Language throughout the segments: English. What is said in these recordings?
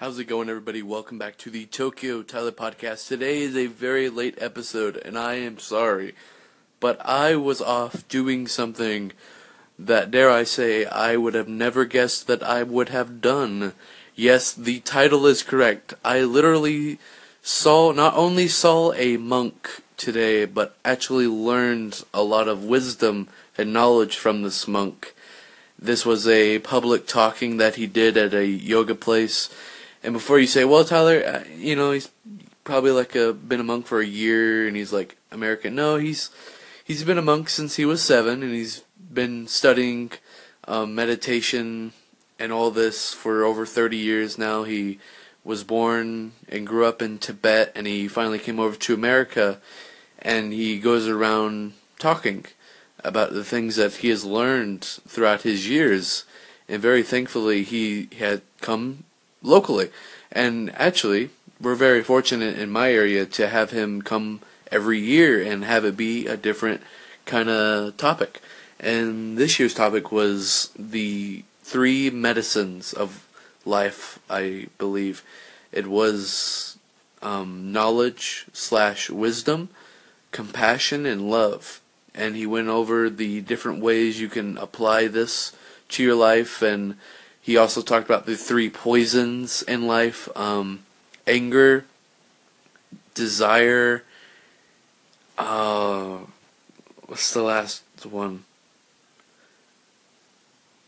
How's it going, everybody? Welcome back to the Tokyo Tyler podcast. Today is a very late episode, and I am sorry, but I was off doing something that, dare I say, I would have never guessed that I would have done. Yes, the title is correct. I literally saw, not only saw a monk today, but actually learned a lot of wisdom and knowledge from this monk. This was a public talking that he did at a yoga place and before you say, well, Tyler, uh, you know, he's probably like a been a monk for a year, and he's like American. No, he's he's been a monk since he was seven, and he's been studying um, meditation and all this for over 30 years now. He was born and grew up in Tibet, and he finally came over to America, and he goes around talking about the things that he has learned throughout his years. And very thankfully, he had come locally. And actually, we're very fortunate in my area to have him come every year and have it be a different kind of topic. And this year's topic was the three medicines of life, I believe. It was um, knowledge slash wisdom, compassion, and love. And he went over the different ways you can apply this to your life and he also talked about the three poisons in life um, anger, desire. Uh, what's the last one?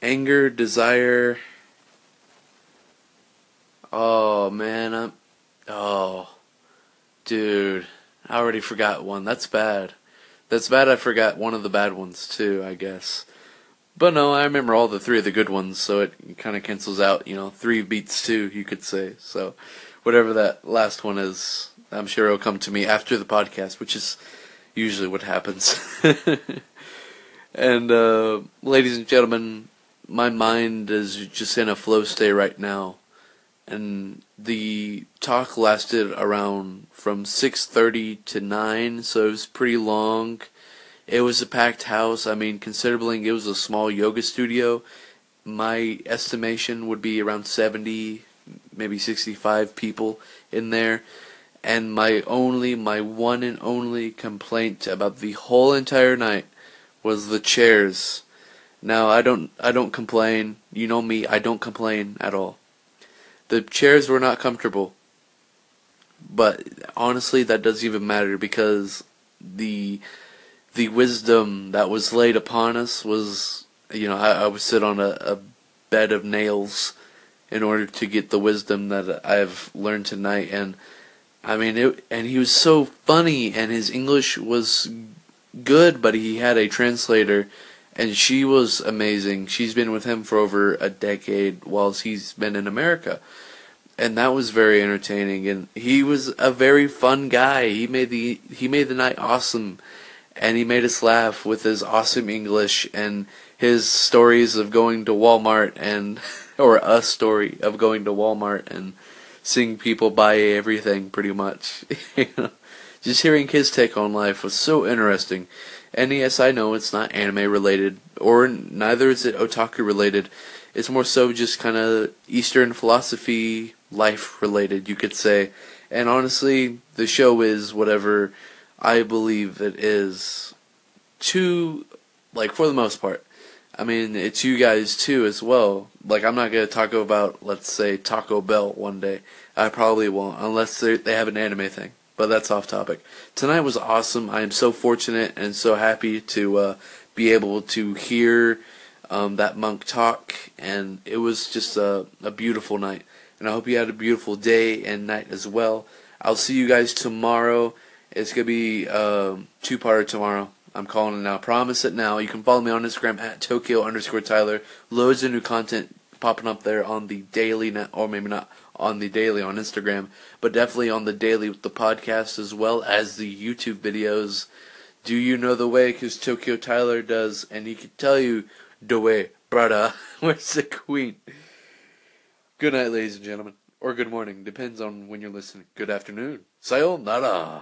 Anger, desire. Oh man, I'm. Oh, dude, I already forgot one. That's bad. That's bad. I forgot one of the bad ones too. I guess. But no, I remember all the three of the good ones, so it kind of cancels out. You know, three beats two, you could say. So, whatever that last one is, I'm sure it'll come to me after the podcast, which is usually what happens. and, uh, ladies and gentlemen, my mind is just in a flow state right now. And the talk lasted around from 6:30 to 9, so it was pretty long it was a packed house. I mean, considering it was a small yoga studio, my estimation would be around 70, maybe 65 people in there. And my only, my one and only complaint about the whole entire night was the chairs. Now I don't, I don't complain. You know me, I don't complain at all. The chairs were not comfortable. But honestly, that doesn't even matter because the the wisdom that was laid upon us was, you know, I, I would sit on a, a bed of nails in order to get the wisdom that I've learned tonight. And I mean, it, and he was so funny, and his English was good, but he had a translator, and she was amazing. She's been with him for over a decade, whilst he's been in America. And that was very entertaining, and he was a very fun guy. He made the he made the night awesome and he made us laugh with his awesome English and his stories of going to Walmart and or a story of going to Walmart and seeing people buy everything pretty much. Just hearing his take on life was so interesting. And yes, I know it's not anime related, or neither is it otaku related. It's more so just kind of Eastern philosophy, life related, you could say. And honestly, the show is whatever I believe it is too, like for the most part. I mean, it's you guys too as well. Like, I'm not gonna talk about, let's say, Taco Bell one day. I probably won't, unless they have an anime thing. But that's off topic. Tonight was awesome. I am so fortunate and so happy to uh, be able to hear um, that monk talk, and it was just a, a beautiful night. And I hope you had a beautiful day and night as well. I'll see you guys tomorrow. It's gonna be um, two parter tomorrow. I'm calling it now. Promise it now. You can follow me on Instagram at Tokyo underscore Tyler. Loads of new content popping up there on the daily, net or maybe not on the daily on Instagram, but definitely on the daily with the podcast as well as the YouTube videos. Do you know the way? Because Tokyo Tyler does, and he can tell you the way, brother. Where's the queen? Good night, ladies and gentlemen. Or good morning. Depends on when you're listening. Good afternoon. Sayonara.